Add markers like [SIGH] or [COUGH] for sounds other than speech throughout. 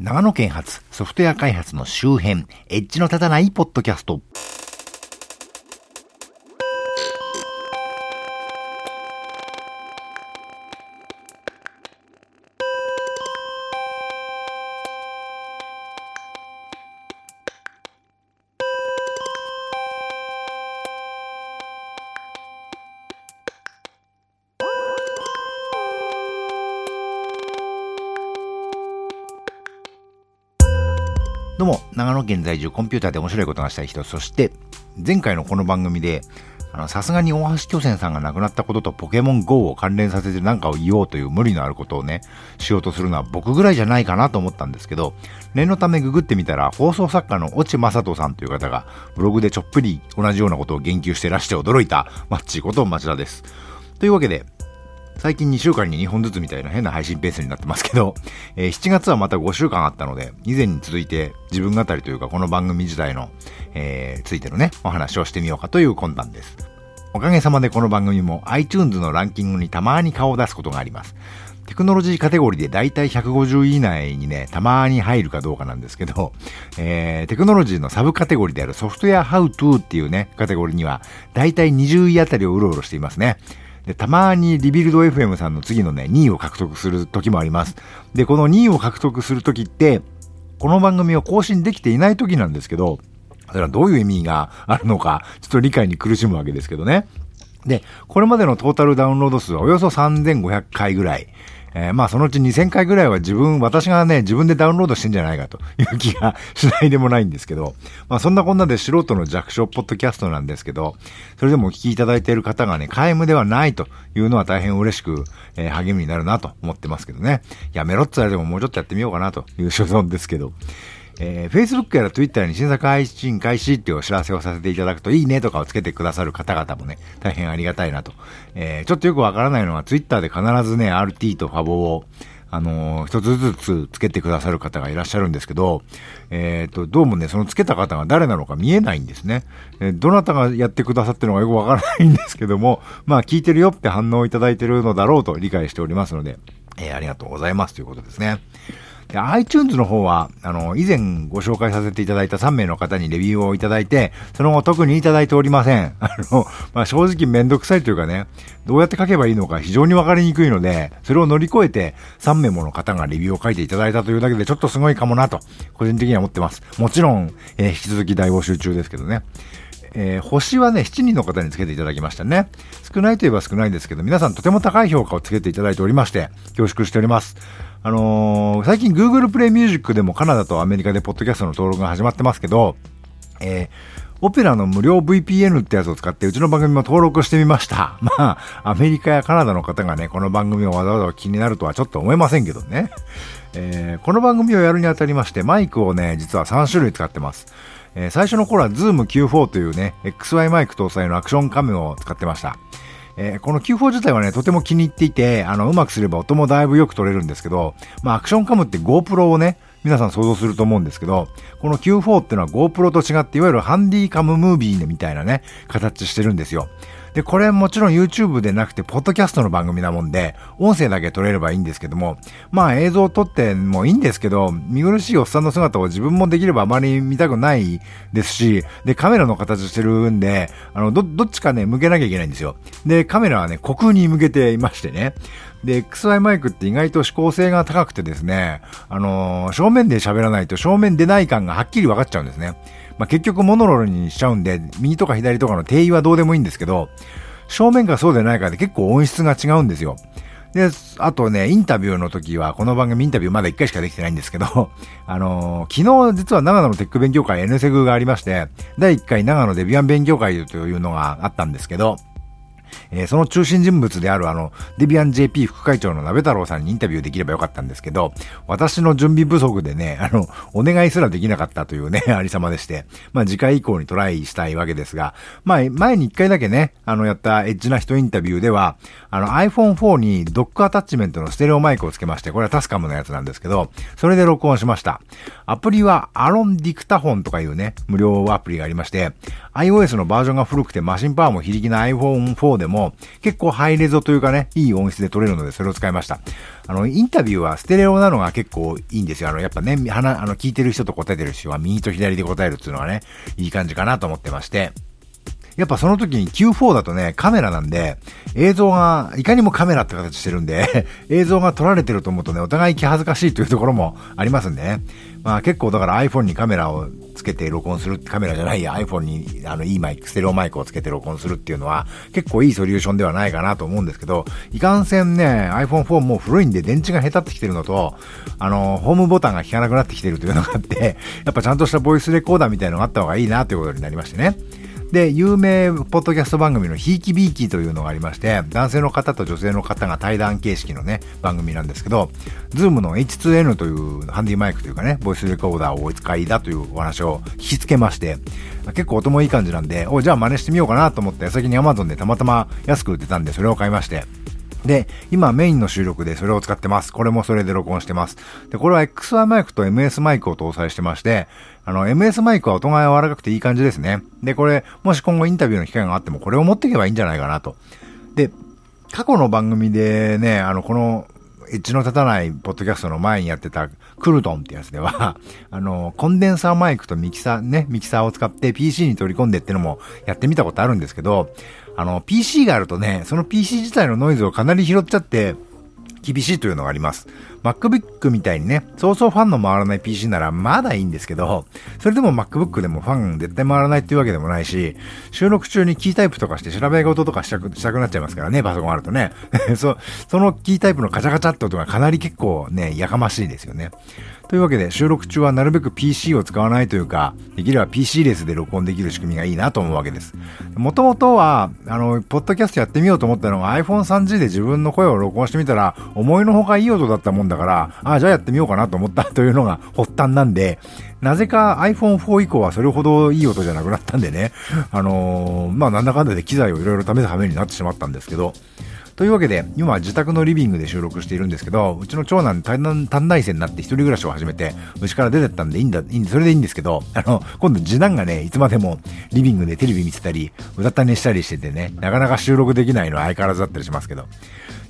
長野県発ソフトウェア開発の周辺、エッジの立たないポッドキャスト。どうも、長野県在住コンピューターで面白いことがしたい人、そして、前回のこの番組で、あの、さすがに大橋巨泉さんが亡くなったこととポケモン GO を関連させて何かを言おうという無理のあることをね、しようとするのは僕ぐらいじゃないかなと思ったんですけど、念のためググってみたら、放送作家の越智正人さんという方が、ブログでちょっぷり同じようなことを言及してらして驚いた、マッチこと町田です。というわけで、最近2週間に2本ずつみたいな変な配信ペースになってますけど、[LAUGHS] えー7月はまた5週間あったので、以前に続いて自分語りというかこの番組自体の、えーついてのね、お話をしてみようかという魂胆です。おかげさまでこの番組も iTunes のランキングにたまに顔を出すことがあります。テクノロジーカテゴリーでだいたい150位以内にね、たまに入るかどうかなんですけど、えー、テクノロジーのサブカテゴリーであるソフトウェア How-To っていうね、カテゴリーにはだいたい20位あたりをうろうろしていますね。で、たまにリビルド FM さんの次のね、2位を獲得する時もあります。で、この2位を獲得する時って、この番組を更新できていない時なんですけど、それはどういう意味があるのか、ちょっと理解に苦しむわけですけどね。で、これまでのトータルダウンロード数はおよそ3500回ぐらい。えーまあそのうち2000回ぐらいは自分、私がね、自分でダウンロードしてんじゃないかという [LAUGHS] 気がしないでもないんですけど、まあそんなこんなで素人の弱小ポッドキャストなんですけど、それでもお聞きいただいている方がね、皆無ではないというのは大変嬉しく、えー励みになるなと思ってますけどね。やめろって言われてももうちょっとやってみようかなという所存ですけど。えー、Facebook やら Twitter に新作配信開始っていうお知らせをさせていただくといいねとかをつけてくださる方々もね、大変ありがたいなと。えー、ちょっとよくわからないのは Twitter で必ずね、RT とファボを、あのー一つずつつけてくださる方がいらっしゃるんですけど、えっ、と、どうもね、そのつけた方が誰なのか見えないんですね。えーどなたがやってくださってるのかよくわからないんですけども、[LAUGHS] まあ聞いてるよって反応をいただいてるのだろうと理解しておりますので、えーありがとうございますということですね。iTunes の方は、あの、以前ご紹介させていただいた3名の方にレビューをいただいて、その後特にいただいておりません。[LAUGHS] あの、まあ、正直めんどくさいというかね、どうやって書けばいいのか非常にわかりにくいので、それを乗り越えて3名もの方がレビューを書いていただいたというだけでちょっとすごいかもなと、個人的には思ってます。もちろん、えー引き続き大募集中ですけどね。えー星はね、7人の方につけていただきましたね。少ないといえば少ないんですけど、皆さんとても高い評価をつけていただいておりまして、恐縮しております。あのー最近 Google Play Music でもカナダとアメリカでポッドキャストの登録が始まってますけど、えーオペラの無料 VPN ってやつを使ってうちの番組も登録してみました。[LAUGHS] まあ、アメリカやカナダの方がね、この番組をわざわざ気になるとはちょっと思いませんけどね。えーこの番組をやるにあたりまして、マイクをね、実は3種類使ってます。えー最初の頃は Zoom Q4 というね、XY マイク搭載のアクションカメを使ってました。えーこの Q4 自体はね、とても気に入っていて、あの、うまくすれば音もだいぶよく撮れるんですけど、まあ、アクションカムって GoPro をね、皆さん想像すると思うんですけど、この Q4 っていうのは GoPro と違って、いわゆるハンディカムムービーみたいなね、形してるんですよ。で、これもちろん YouTube でなくて、ポッドキャストの番組なもんで、音声だけ撮れればいいんですけども、まあ映像を撮ってもいいんですけど、見苦しいおっさんの姿を自分もできればあまり見たくないですし、で、カメラの形してるんで、あの、ど、どっちかね、向けなきゃいけないんですよ。で、カメラはね、虚空に向けていましてね。で、XY マイクって意外と指向性が高くてですね、あのー正面で喋らないと正面でない感がはっきり分かっちゃうんですね。まあ、結局モノロールにしちゃうんで、右とか左とかの定位はどうでもいいんですけど、正面かそうでないかで結構音質が違うんですよ。で、あとね、インタビューの時は、この番組インタビューまだ1回しかできてないんですけど、[LAUGHS] あのー昨日実は長野のテック勉強会 N セグがありまして、第1回長野デビアン勉強会というのがあったんですけど、えーその中心人物であるあの、デビアン JP 副会長の鍋太郎さんにインタビューできればよかったんですけど、私の準備不足でね、あの、お願いすらできなかったというね、[LAUGHS] ありさまでして、まあ次回以降にトライしたいわけですが、まあ前に一回だけね、あのやったエッジな人インタビューでは、あの iPhone4 にドックアタッチメントのステレオマイクをつけまして、これはタスカムのやつなんですけど、それで録音しました。アプリはアロンディクタフォンとかいうね、無料アプリがありまして、iOS のバージョンが古くてマシンパワーも非力な iPhone4 でも結構ハイレゾというかね、いい音質で撮れるのでそれを使いました。あの、インタビューはステレオなのが結構いいんですよ。あの、やっぱね、鼻、あの、聞いてる人と答えてる人は右と左で答えるっていうのはね、いい感じかなと思ってまして。やっぱその時に Q4 だとね、カメラなんで、映像が、いかにもカメラって形してるんで [LAUGHS] 映像が撮られてると思うとね、お互い気恥ずかしいというところもありますんでね。まあ結構だから iPhone にカメラをつけて録音する、カメラじゃないや、iPhone にあのいいマイク、ステレオマイクをつけて録音するっていうのは結構いいソリューションではないかなと思うんですけど、いかんせんね、iPhone4 もう古いんで電池が下手ってきてるのと、あの、ホームボタンが効かなくなってきてるというのがあって、やっぱちゃんとしたボイスレコーダーみたいなのがあった方がいいなということになりましてね。で、有名ポッドキャスト番組のひいきびいきというのがありまして、男性の方と女性の方が対談形式のね、番組なんですけど、Zoom の H2N というハンディマイクというかね、ボイスレコーダーをお使いだというお話を聞きつけまして、結構音もいい感じなんで、おじゃあ真似してみようかなと思って、先に Amazon でたまたま安く売ってたんで、それを買いまして、で、今メインの収録でそれを使ってます。これもそれで録音してます。で、これは XY マイクと MS マイクを搭載してまして、あの、MS マイクは音が柔らかくていい感じですね。で、これ、もし今後インタビューの機会があっても、これを持っていけばいいんじゃないかなと。で、過去の番組でね、あの、この、エッジの立たないポッドキャストの前にやってたクルトンってやつでは、[LAUGHS] あの、コンデンサーマイクとミキサー、ね、ミキサーを使って PC に取り込んでってのもやってみたことあるんですけど、あの、PC があるとね、その PC 自体のノイズをかなり拾っちゃって、厳しいというのがあります。MacBook みたいにね、そうそうファンの回らない PC ならまだいいんですけど、それでも MacBook でもファン絶対回らないっていうわけでもないし、収録中にキータイプとかして調べ事とかしたくしたくなっちゃいますからね、パソコンあるとね。[LAUGHS] そそのキータイプのカチャカチャって音がかなり結構ね、やかましいですよね。というわけで収録中はなるべく PC を使わないというか、できれば PC レスで録音できる仕組みがいいなと思うわけです。もともとは、あの、ポッドキャストやってみようと思ったのが iPhone3G で自分の声を録音してみたら、思いのほかいい音だったもんだから、ああ、じゃあやってみようかなと思ったというのが発端なんで、なぜか iPhone4 以降はそれほどいい音じゃなくなったんでね、あのー、まあなんだかんだで機材をいろいろ試す羽目になってしまったんですけど、というわけで、今は自宅のリビングで収録しているんですけど、うちの長男短大生になって一人暮らしを始めて、うちから出てったんでいいんだ、いいんそれでいいんですけど、あの、今度次男がね、いつまでもリビングでテレビ見てたり、うたった寝したりしててね、なかなか収録できないのは相変わらずだったりしますけど。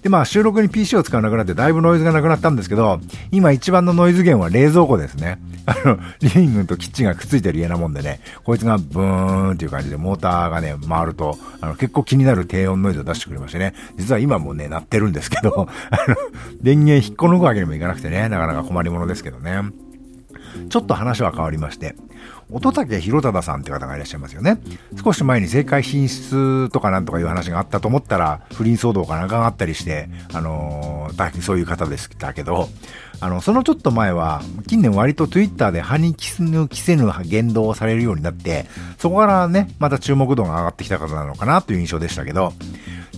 で、まあ収録に PC を使わなくなってだいぶノイズがなくなったんですけど、今一番のノイズ源は冷蔵庫ですね。[LAUGHS] あの、リビングとキッチンがくっついてる家なもんでね、こいつがブーンっていう感じでモーターがね、回ると、あの、結構気になる低音ノイズを出してくれましてね、実は今もね、鳴ってるんですけど、[LAUGHS] あの、電源引っこ抜くわけにもいかなくてね、なかなか困りものですけどね。ちょっと話は変わりまして、乙武宏忠さんって方がいらっしゃいますよね。少し前に政界進出とかなんとかいう話があったと思ったら、不倫騒動かなんかがあったりして、あのー、そういう方でしたけど、あの、そのちょっと前は、近年割と Twitter で歯に着ぬ着せぬ言動をされるようになって、そこからね、また注目度が上がってきた方なのかなという印象でしたけど、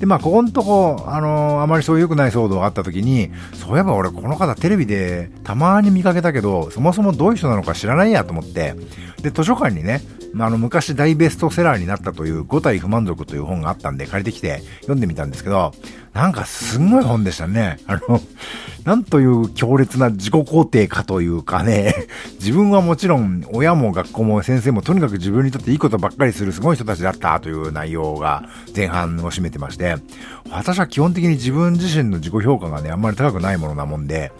で、まあ、ここのとこ、あのー、あまりそういう良くない騒動があった時に、そういえば俺この方テレビでたまに見かけたけど、そもそもどういう人なのか知らないやと思って、で、図書館にね、あの、昔大ベストセラーになったという5体不満足という本があったんで借りてきて読んでみたんですけど、なんかすんごい本でしたね。あの、なんという強烈な自己肯定かというかね、[LAUGHS] 自分はもちろん親も学校も先生もとにかく自分にとっていいことばっかりするすごい人たちだったという内容が前半を占めてまして、私は基本的に自分自身の自己評価がね、あんまり高くないものなもんで、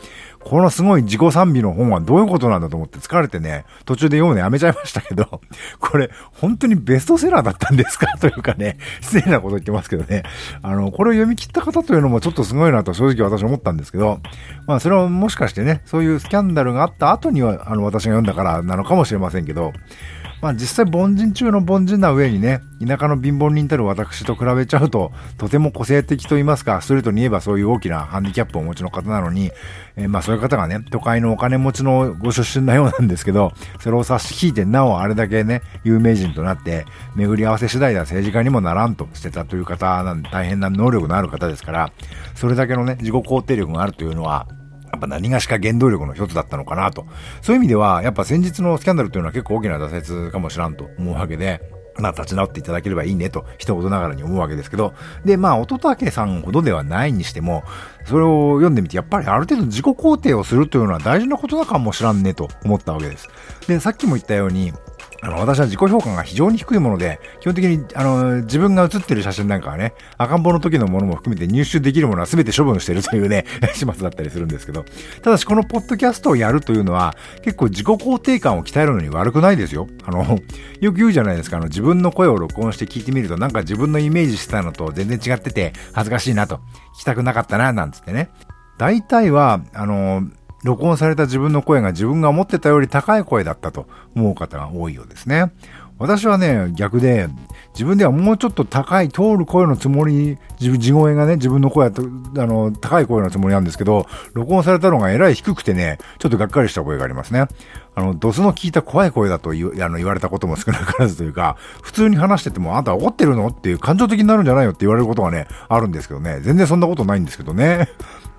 このすごい自己賛美の本はどういうことなんだと思って疲れてね、途中で読むのやめちゃいましたけど、[LAUGHS] これ、本当にベストセラーだったんですかというかね、[LAUGHS] 失礼なこと言ってますけどね、あの、これを読み切った方というのもちょっとすごいなと正直私思ったんですけど、まあそれはもしかしてね、そういうスキャンダルがあった後には、あの、私が読んだからなのかもしれませんけど、まあ実際凡人中の凡人な上にね、田舎の貧乏人たる私と比べちゃうと、とても個性的と言いますか、ストレートに言えばそういう大きなハンディキャップをお持ちの方なのに、えー、まあそういう方がね、都会のお金持ちのご出身なようなんですけど、それを差し引いて、なおあれだけね、有名人となって、巡り合わせ次第では政治家にもならんとしてたという方なんで、大変な能力のある方ですから、それだけのね、自己肯定力があるというのは、やっぱ何がしか原動力の一つだったのかなと。そういう意味では、やっぱ先日のスキャンダルというのは結構大きな挫折かもしらんと思うわけで、まあ、立ち直っていただければいいねと、一言ながらに思うわけですけど、で、まあ、乙武さんほどではないにしても、それを読んでみて、やっぱりある程度自己肯定をするというのは大事なことだかもしらんねと思ったわけです。で、さっきも言ったように、あの、私は自己評価が非常に低いもので、基本的に、あの、自分が写ってる写真なんかはね、赤ん坊の時のものも含めて入手できるものは全て処分してるというね、[LAUGHS] 始末だったりするんですけど、ただしこのポッドキャストをやるというのは、結構自己肯定感を鍛えるのに悪くないですよ。あの、よく言うじゃないですか、あの、自分の声を録音して聞いてみると、なんか自分のイメージしてたのと全然違ってて、恥ずかしいなと、聞きたくなかったな、なんつってね。大体は、あの、録音された自分の声が自分が思ってたより高い声だったと思う方が多いようですね。私はね、逆で、自分ではもうちょっと高い、通る声のつもり、自地声がね、自分の声と、あの、高い声のつもりなんですけど、録音されたのがえらい低くてね、ちょっとがっかりした声がありますね。あの、ドスの聞いた怖い声だと言あの言われたことも少なからずというか、普通に話してても、あんた怒ってるの？っていう感情的になるんじゃないよって言われることがね、あるんですけどね、全然そんなことないんですけどね。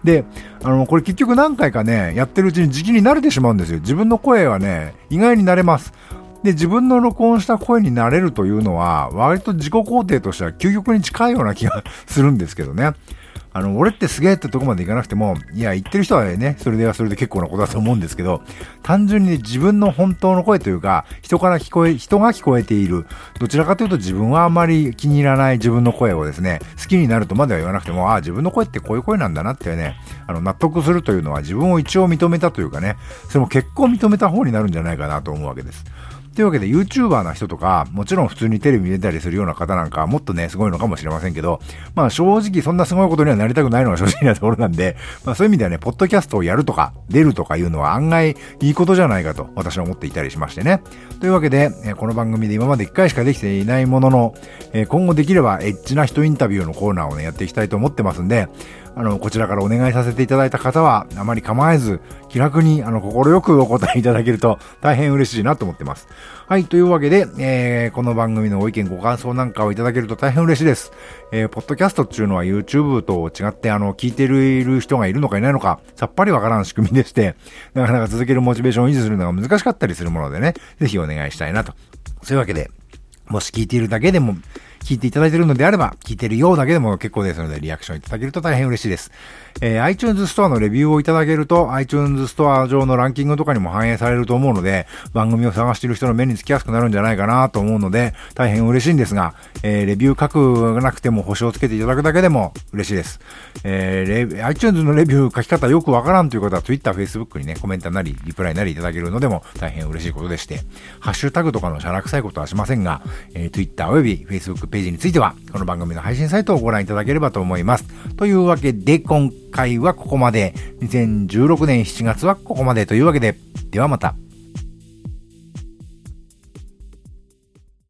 で、あの、これ結局何回かね、やってるうちに時期に慣れてしまうんですよ。自分の声はね、意外に慣れます。で、自分の録音した声になれるというのは、割と自己肯定としては究極に近いような気がするんですけどね。あの、俺ってすげえってとこまでいかなくても、いや、言ってる人はね、それではそれで結構なことだと思うんですけど、単純にね自分の本当の声というか、人から聞こえ、人が聞こえている、どちらかというと自分はあまり気に入らない自分の声をですね、好きになるとまでは言わなくても、ああ、自分の声ってこういう声なんだなってね、あの、納得するというのは自分を一応認めたというかね、それも結構認めた方になるんじゃないかなと思うわけです。というわけで YouTuber な人とか、もちろん普通にテレビ出たりするような方なんかもっとね、すごいのかもしれませんけど、まあ正直そんなすごいことにはなりたくないのが [LAUGHS] 正直なところなんで、まあそういう意味ではね、ポッドキャストをやるとか、出るとかいうのは案外いいことじゃないかと私は思っていたりしましてね。というわけで、この番組で今まで1回しかできていないものの、今後できればエッチな人インタビューのコーナーをね、やっていきたいと思ってますんで、あの、こちらからお願いさせていただいた方は、あまり構えず、気楽に、あの、心よくお答えいただけると大変嬉しいなと思ってます。はい、というわけで、えー、この番組のご意見、ご感想なんかをいただけると大変嬉しいです。えー、ポッドキャストっていうのは YouTube と違って、あの、聞いてる人がいるのかいないのか、さっぱりわからん仕組みでして、[LAUGHS] なかなか続けるモチベーションを維持するのが難しかったりするものでね、ぜひお願いしたいなと。そういうわけで、もし聞いているだけでも、聞いていただいているのであれば、聞いてるようだけでも結構ですので、リアクションいただけると大変嬉しいです。えー、iTunes ストアのレビューをいただけると、iTunes ストア上のランキングとかにも反映されると思うので、番組を探している人の目につきやすくなるんじゃないかなと思うので、大変嬉しいんですが、えー、レビュー書くなくても星をつけていただくだけでも嬉しいです。えー、iTunes のレビュー書き方よくわからんという方は Twitter、Facebook にね、コメントなり、リプライなりいただけるのでも大変嬉しいことでして、ハッシュタグとかのしゃらくさいことはしませんが、えー、Twitter および Facebook ページについては、この番組の配信サイトをご覧いただければと思います。というわけで、今回はここまで。2016年7月はここまでというわけで、ではまた。